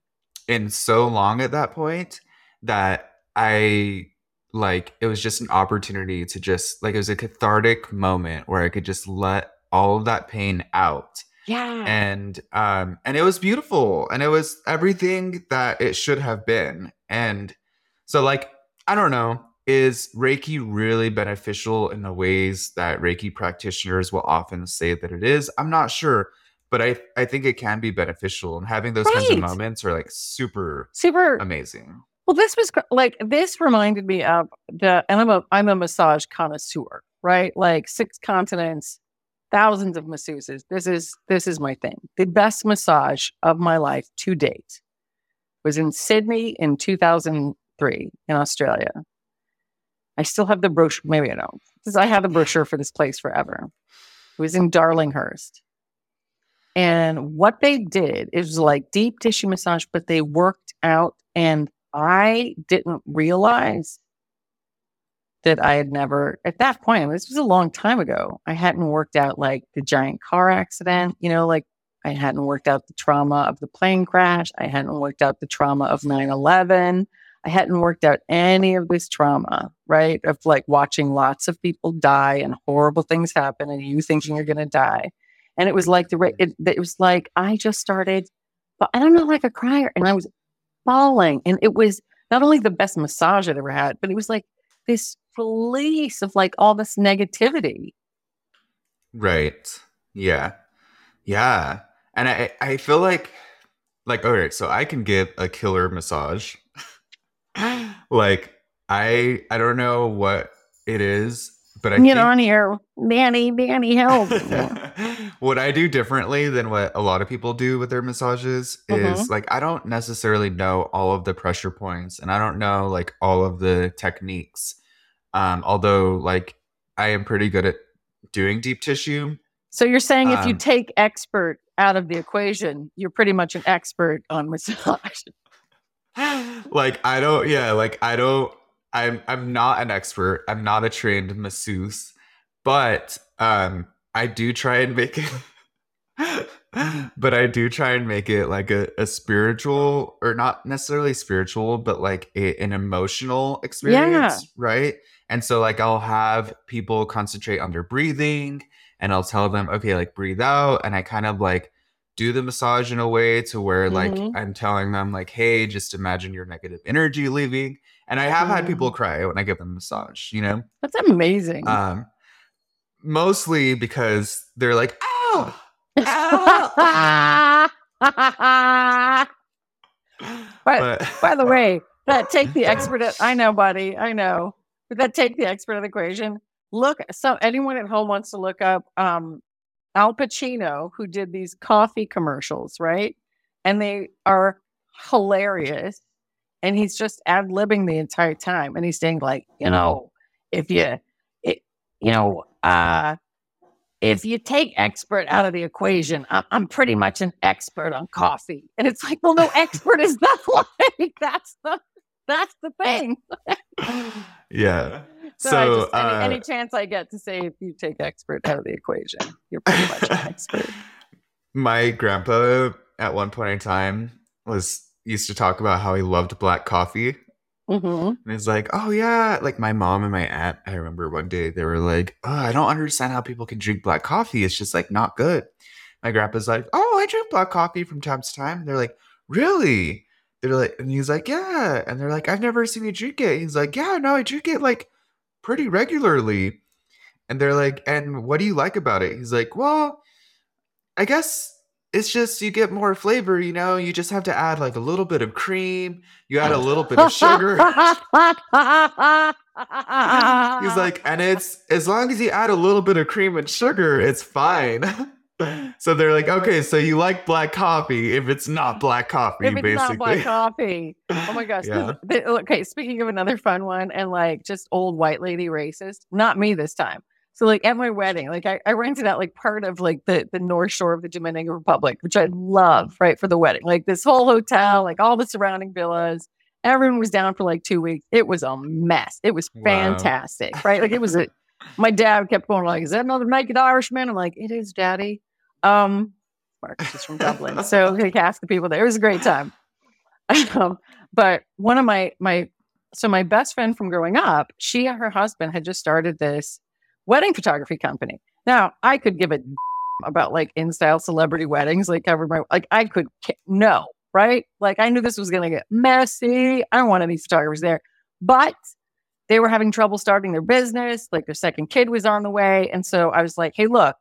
in so long at that point that I like it was just an opportunity to just like it was a cathartic moment where I could just let all of that pain out. Yeah. and um and it was beautiful and it was everything that it should have been. And so like i don't know is reiki really beneficial in the ways that reiki practitioners will often say that it is i'm not sure but i i think it can be beneficial and having those kinds of moments are like super Super. amazing Well, this was like this reminded me of the, and I'm a I'm a massage connoisseur, right? Like six continents, thousands of masseuses. This is this is my thing. The best massage of my life to date was in Sydney in 2003 in Australia. I still have the brochure. Maybe I don't, because I have the brochure for this place forever. It was in Darlinghurst. And what they did is like deep tissue massage, but they worked out and I didn't realize that I had never, at that point, this was a long time ago. I hadn't worked out like the giant car accident, you know, like I hadn't worked out the trauma of the plane crash. I hadn't worked out the trauma of 9 11. I hadn't worked out any of this trauma, right? Of like watching lots of people die and horrible things happen and you thinking you're going to die. And it was like the, it, it was like I just started, but I'm not like a crier. And I was bawling. And it was not only the best massage I'd ever had, but it was like this release of like all this negativity. Right. Yeah. Yeah. And I I feel like like all right, so I can get a killer massage. <laughs> like I I don't know what it is, but I Get think on here, Danny, Danny, help. <laughs> what I do differently than what a lot of people do with their massages Mhm. is like I don't necessarily know all of the pressure points and I don't know like all of the techniques. Um although like I am pretty good at doing deep tissue. so you're saying if you Um, take expert out of the equation, you're pretty much an expert on massage. <laughs> like I don't yeah, like I don't I'm I'm not an expert. I'm not a trained masseuse, but um I do try and make it <laughs> but I do try and make it like a, a spiritual or not necessarily spiritual, but like a, an emotional experience, right? And so like I'll have people concentrate on their breathing and I'll tell them, okay, like breathe out. And I kind of like do the massage in a way to where like Mhm. I'm telling them like, hey, just imagine your negative energy leaving. And I have had people cry when I give them a massage, you know? That's amazing. Um mostly because they're like, ow, <laughs> ow. by, <laughs> But by the way, that take the <laughs> expert. At, I know, buddy. I know. But that take the expert of the equation. Look, so anyone at home wants to look up um, Al Pacino, who did these coffee commercials, right? And they are hilarious. And he's just ad libbing the entire time. And he's saying, like, you know, if you, it, you know, uh, if you take expert out of the equation, I'm, I'm pretty much an expert on coffee. And it's like, well, no, <laughs> expert is not <laughs> like that's the that's the thing. <laughs> yeah. So, So, I just, any, uh, any chance I get to say if you take expert out of the equation, you're pretty much an expert. My grandpa at one point in time was used to talk about how he loved black coffee. hmm And he's like, oh yeah, like my mom and my aunt. I remember one day they were like, oh, I don't understand how people can drink black coffee. It's just like not good. My grandpa's like, oh, I drink black coffee from time to time. And they're like, really? They're like, and he's like, yeah. And they're like, I've never seen you drink it. He's like, yeah, no, I drink it like pretty regularly. And they're like, and what do you like about it? He's like, well, I guess it's just you get more flavor, you know. You just have to add like a little bit of cream. You add a little bit of sugar. <laughs> He's like, and it's as long as you add a little bit of cream and sugar, it's fine. <laughs> so they're like, okay, so you like black coffee if it's not black coffee, if it's basically. not black coffee. Oh my gosh. <laughs> Yeah. Okay, speaking of another fun one and like just old white lady racist, not me this time. So like at my wedding, like I, I rented out like part of like the the North Shore of the Dominican Republic, which I love, right, for the wedding. Like this whole hotel, like all the surrounding villas. Everyone was down for like two weeks. It was a mess. It was Wow. fantastic, right? Like it was a <laughs> my dad kept going like, "Is that another naked Irishman?" I'm like, "It is, Daddy." Um, Marcus is from Dublin, so <laughs> like half the people there. It was a great time. <laughs> Um, but one of my my so my best friend from growing up, she and her husband had just started this wedding photography company. Now I could give a about like in style celebrity weddings, like cover my like I could no, right? Like I knew this was gonna get messy. I don't want any photographers there. But they were having trouble starting their business, like their second kid was on the way. And so I was like, hey, look,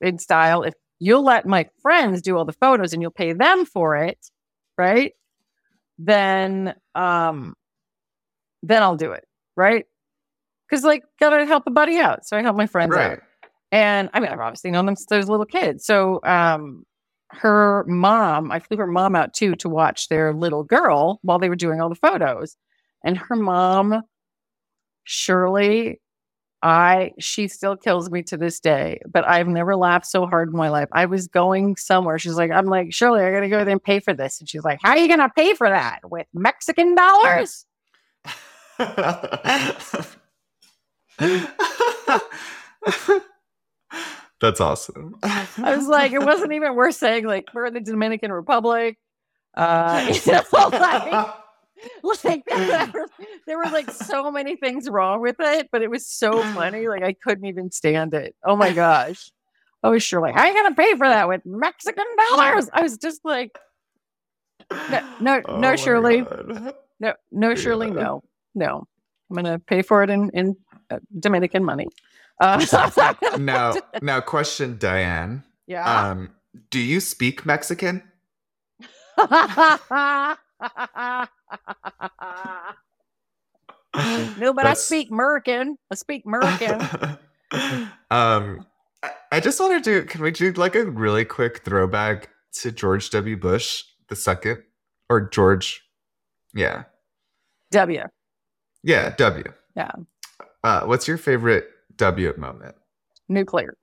in style, if you'll let my friends do all the photos and you'll pay them for it, right? Then um then I'll do it, right? Because like gotta help a buddy out. So I help my friends out. And I mean, I've obviously known them since I was a little kid. So um her mom, I flew her mom out too to watch their little girl while they were doing all the photos. And her mom, Shirley, I she still kills me to this day, but I've never laughed so hard in my life. I was going somewhere. She's like, I'm like, Shirley, I gotta go there and pay for this. And she's like, How are you gonna pay for that? With Mexican dollars? <laughs> <laughs> <laughs> That's awesome. I was like, it wasn't even worth saying, like, we're in the Dominican Republic. Uh, <laughs> you know, <laughs> like, like there, were, there were like so many things wrong with it, but it was so funny. Like I couldn't even stand it. Oh my gosh. I was sure like, how are you gonna pay for that with Mexican dollars? I was just like, no, no, Oh no, my Shirley, God. no, no, Shirley, Yeah. no, no. I'm gonna pay for it in in Dominican money. Uh, <laughs> Now, now, question, Diane. yeah. Um, do you speak Mexican? no, but I speak American. I speak American. <laughs> um, I- I just want to do. Can we do like a really quick throwback to George W. Bush the second, or George? Yeah, W. yeah, W. Yeah. Uh, what's your favorite W moment? nuclear.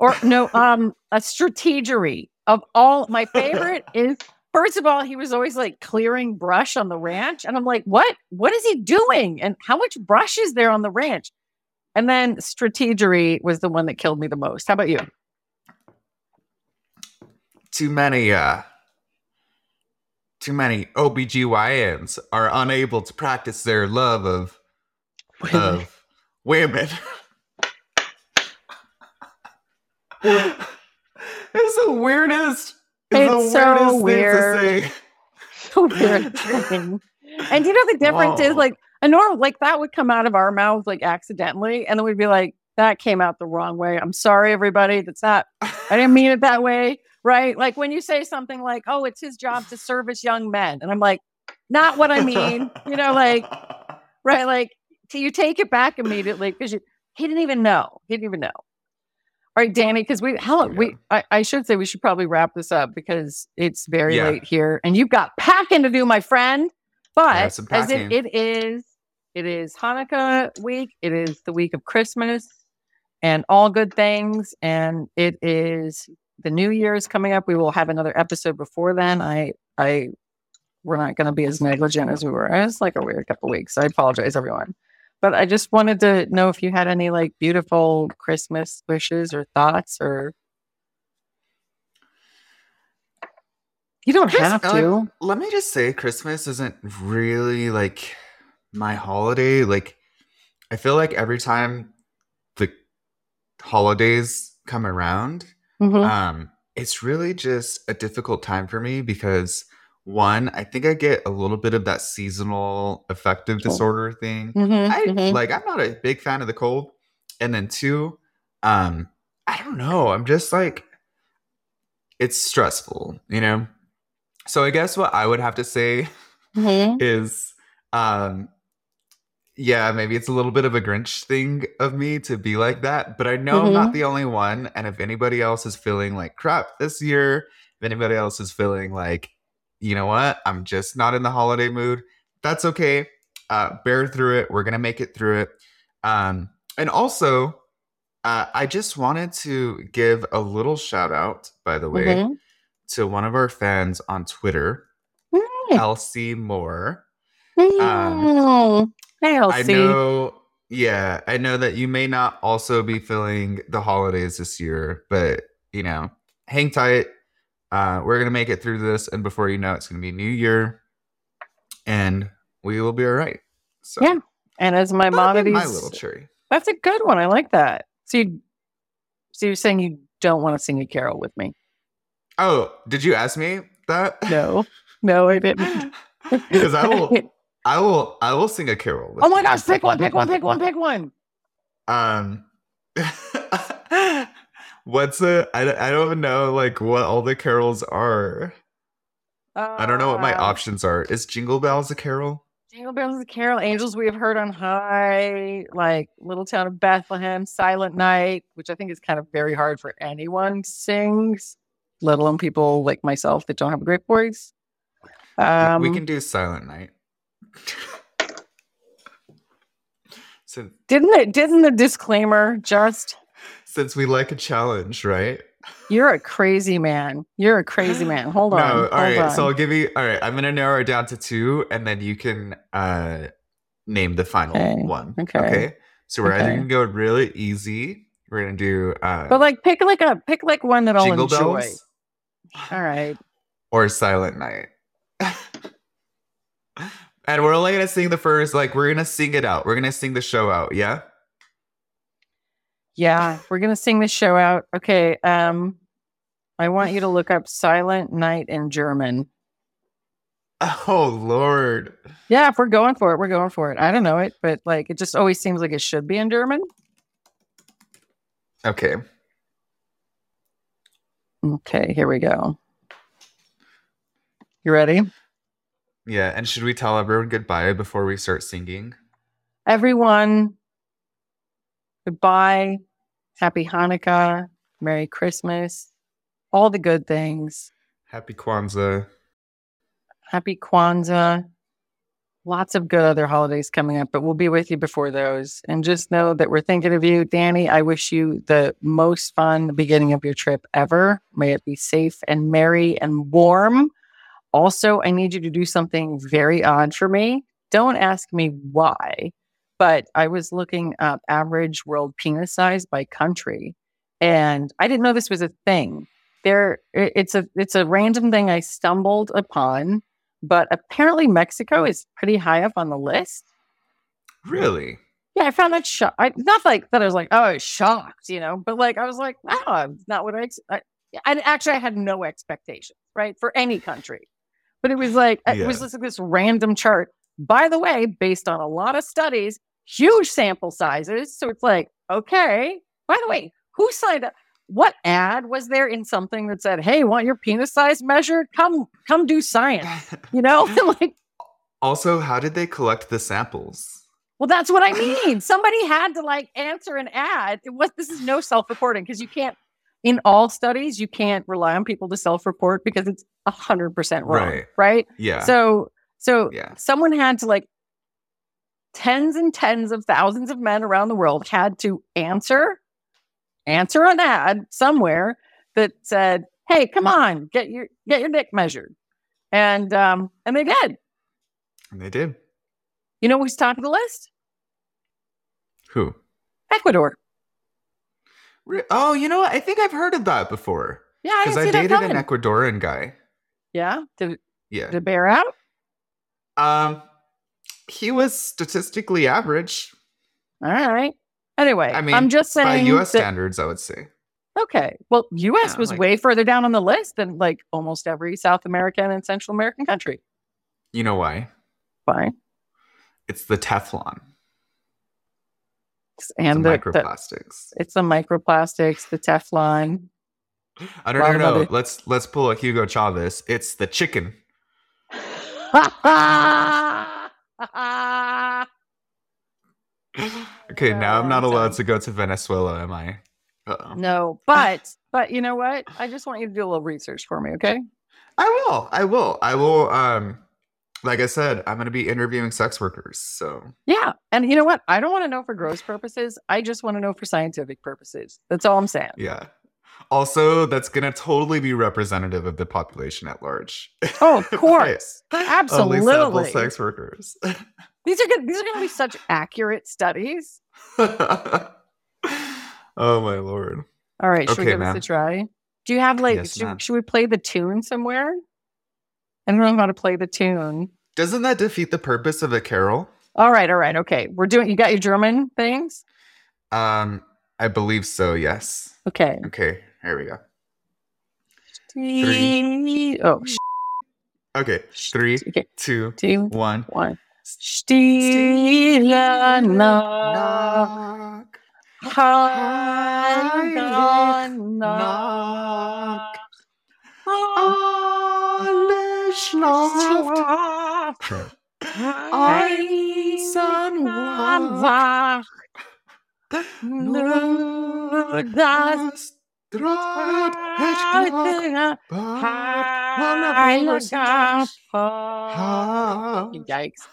Or no, <laughs> um, a strategery of all my favorite <laughs> is first of all, he was always like clearing brush on the ranch. And I'm like, what? What is he doing? And how much brush is there on the ranch? And then strategery was the one that killed me the most. How about you? Too many. Uh, too many OBGYNs are unable to practice their love of of women. <laughs> it's the weirdest. It's so weirdest weird. thing to say. <laughs> so weird thing. And you know the difference is like a normal like that would come out of our mouth like accidentally, and then we'd be like, that came out the wrong way. I'm sorry, everybody. That's not I didn't mean it that way. Right. Like when you say something like, oh, it's his job to service young men. And I'm like, not what I mean. You know, like, right. Like so you take it back immediately because he didn't even know. He didn't even know. All right, Danny, because we how Oh, yeah. we I, I should say we should probably wrap this up because it's very Yeah. late here and you've got packing to do, my friend. But as it, it is, it is Hanukkah week. It is the week of Christmas and all good things. And it is the New Year's coming up. We will have another episode before then. I I we're not going to be as negligent as we were. It's like a weird couple weeks. I apologize, everyone. But I just wanted to know if you had any like beautiful Christmas wishes or thoughts or you don't Chris- have uh, to. let me just say, Christmas isn't really like my holiday. Like, I feel like every time the holidays come around, Mhm. um, it's really just a difficult time for me because one, I think I get a little bit of that seasonal affective disorder thing. Mhm, I mhm. like I'm not a big fan of the cold. And then two, um, I don't know. I'm just like it's stressful, you know? So I guess what I would have to say Mhm. <laughs> is um yeah, maybe it's a little bit of a Grinch thing of me to be like that, but I know I'm not the only one. And if anybody else is feeling like crap this year, if anybody else is feeling like, you know what, I'm just not in the holiday mood, that's okay. Uh, bear through it. We're gonna make it through it. Um, and also, uh, I just wanted to give a little shout out, by the way, Mhm. to one of our fans on Twitter, Mm. Elsie Moore. Mm. Hey, I know, yeah, I know that you may not also be feeling the holidays this year, but you know, hang tight. Uh, we're gonna make it through this, and before you know, it's gonna be New Year, and we will be all right. So, Yeah, And as my that'll my little cherry. that's a good one. I like that. So you, so you're saying you don't want to sing a carol with me. Oh, did you ask me that? No, no, I didn't. <laughs> Because I will, I will, I will sing a carol. With oh my gosh, pick one, pick one, pick one, pick one. Um, <laughs> what's it? I, I don't know like what all the carols are. I don't know what my Uh, options are. Is Jingle Bells a carol? Jingle bells is a carol. Angels we have heard on high, like Little Town of Bethlehem, Silent Night, which I think is kind of very hard for anyone sings, let alone people like myself that don't have a great voice. Um, we can do Silent Night. <laughs> since, didn't it? Didn't the disclaimer just? Since we like a challenge, right? You're a crazy man. You're a crazy <gasps> man. Hold on. No, hold all right. on. So I'll give you. All right, I'm gonna narrow it down to two, and then you can uh name the final Okay, one. okay, Okay. So we're either gonna go really easy. We're gonna do uh but like, pick like a pick like one that I'll enjoy. Bells <sighs> All right. or Silent Night. <laughs> and we're only gonna sing the first. Like we're gonna sing it out. We're gonna sing the show out. Yeah. Yeah, we're gonna sing this show out. Okay. Um, I want you to look up "Silent Night" in German. <laughs> Oh Lord. Yeah, if we're going for it, we're going for it. I don't know it, but like it just always seems like it should be in German. Okay. Okay, here we go. You ready? Yeah. And should we tell everyone goodbye before we start singing? Everyone, goodbye. Happy Hanukkah. Merry Christmas. All the good things. Happy Kwanzaa. Happy Kwanzaa. Lots of good other holidays coming up, but we'll be with you before those. And just know that we're thinking of you. Danny, I wish you the most fun beginning of your trip ever. May it be safe and merry and warm. Also, I need you to do something very odd for me. Don't ask me why, but I was looking up average world penis size by country, and I didn't know this was a thing. There, it's a it's a random thing I stumbled upon, but apparently Mexico is pretty high up on the list. Really? Yeah, I found that shock. I, not like that. I was like, oh, I was shocked, you know, but like I was like, wow, not what I. Ex- I, I actually I had no expectations, right, for any country, but it was like it was Yeah. just this random chart. By the way, based on a lot of studies, huge sample sizes. So it's like, okay. By the way, who signed up? What ad was there in something that said, "Hey, want your penis size measured? Come, come do science." <laughs> You know, <laughs> like also, how did they collect the samples? Well, that's what I <laughs> mean. Somebody had to like answer an ad. It was this is no self-reporting because you can't in all studies you can't rely on people to self-report because it's a hundred percent wrong. Right. Right. Yeah. So so Yeah. someone had to like tens and tens of thousands of men around the world had to answer answer an ad somewhere that said, Hey, come on, get your get your dick measured. And um and they did. and they did. You know who's top of the list? Who? Ecuador. Oh, you know what? I think I've heard of that before. Yeah, Because didn't I dated an. Ecuadorian guy. Yeah. Did, Yeah. did it bear out? Um, he was statistically average All right. Anyway, I mean, I'm just saying by. U.S. that- standards. I would say. okay. Well, U.S. Yeah, was like- way further down on the list than like almost every South American and Central American country. You know why? Why? It's the Teflon. And the the, the, microplastics. it's the microplastics, the Teflon. I don't know. No, other- let's let's pull a Hugo Chavez. It's the chicken. <laughs> <laughs> Okay, now I'm not allowed to go to Venezuela, am I? Uh-oh. no, but but you know what? I just want you to do a little research for me, okay? I will. I will. I will. Um, like I said, I'm going to be interviewing sex workers. So Yeah. And you know what? I don't want to know for gross purposes. I just want to know for scientific purposes. That's all I'm saying. yeah. Also, that's going to totally be representative of the population at large. Oh, of <laughs> course. Only Absolutely. sample sex workers. <laughs> These are good. These are going to be such accurate studies. <laughs> oh my lord. All right, should we give ma'am. this a try? Do you have like? Yes, should, should we play the tune somewhere? I don't know how to play the tune. Doesn't that defeat the purpose of a carol? All right, all right, okay. We're doing. You got your German things? Um, I believe so. Yes. Okay. Okay. Here we go. Three. Oh, sh- Okay, three, okay. two, Two, one. one. Nacht, Knock, heilige Nacht. Nacht, Alles schlaft. Einsam wacht. Nur das Draht, het heilige, heilige Ha. Yikes.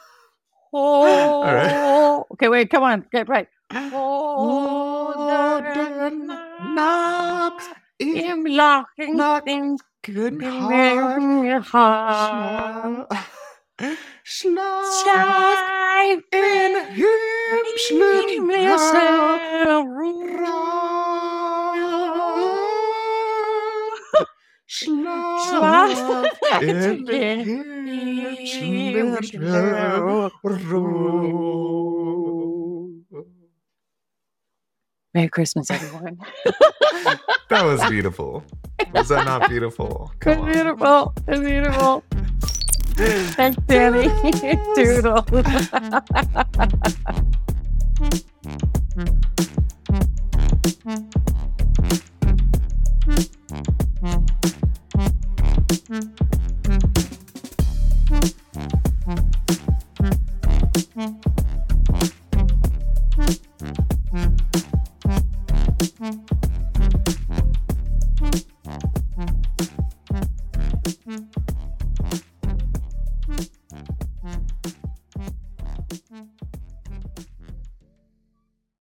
Oh, right. okay, wait, come on, get right. Oh, Nacht im Lachen, im Good heart. Heart. <laughs> Schlaf. Schlaf in. Merry Christmas, everyone. <laughs> That was beautiful. Was that not beautiful? It's Come on. beautiful. It's beautiful. Thanks, Danny. <laughs> Doodle. <laughs> Mm-hmm.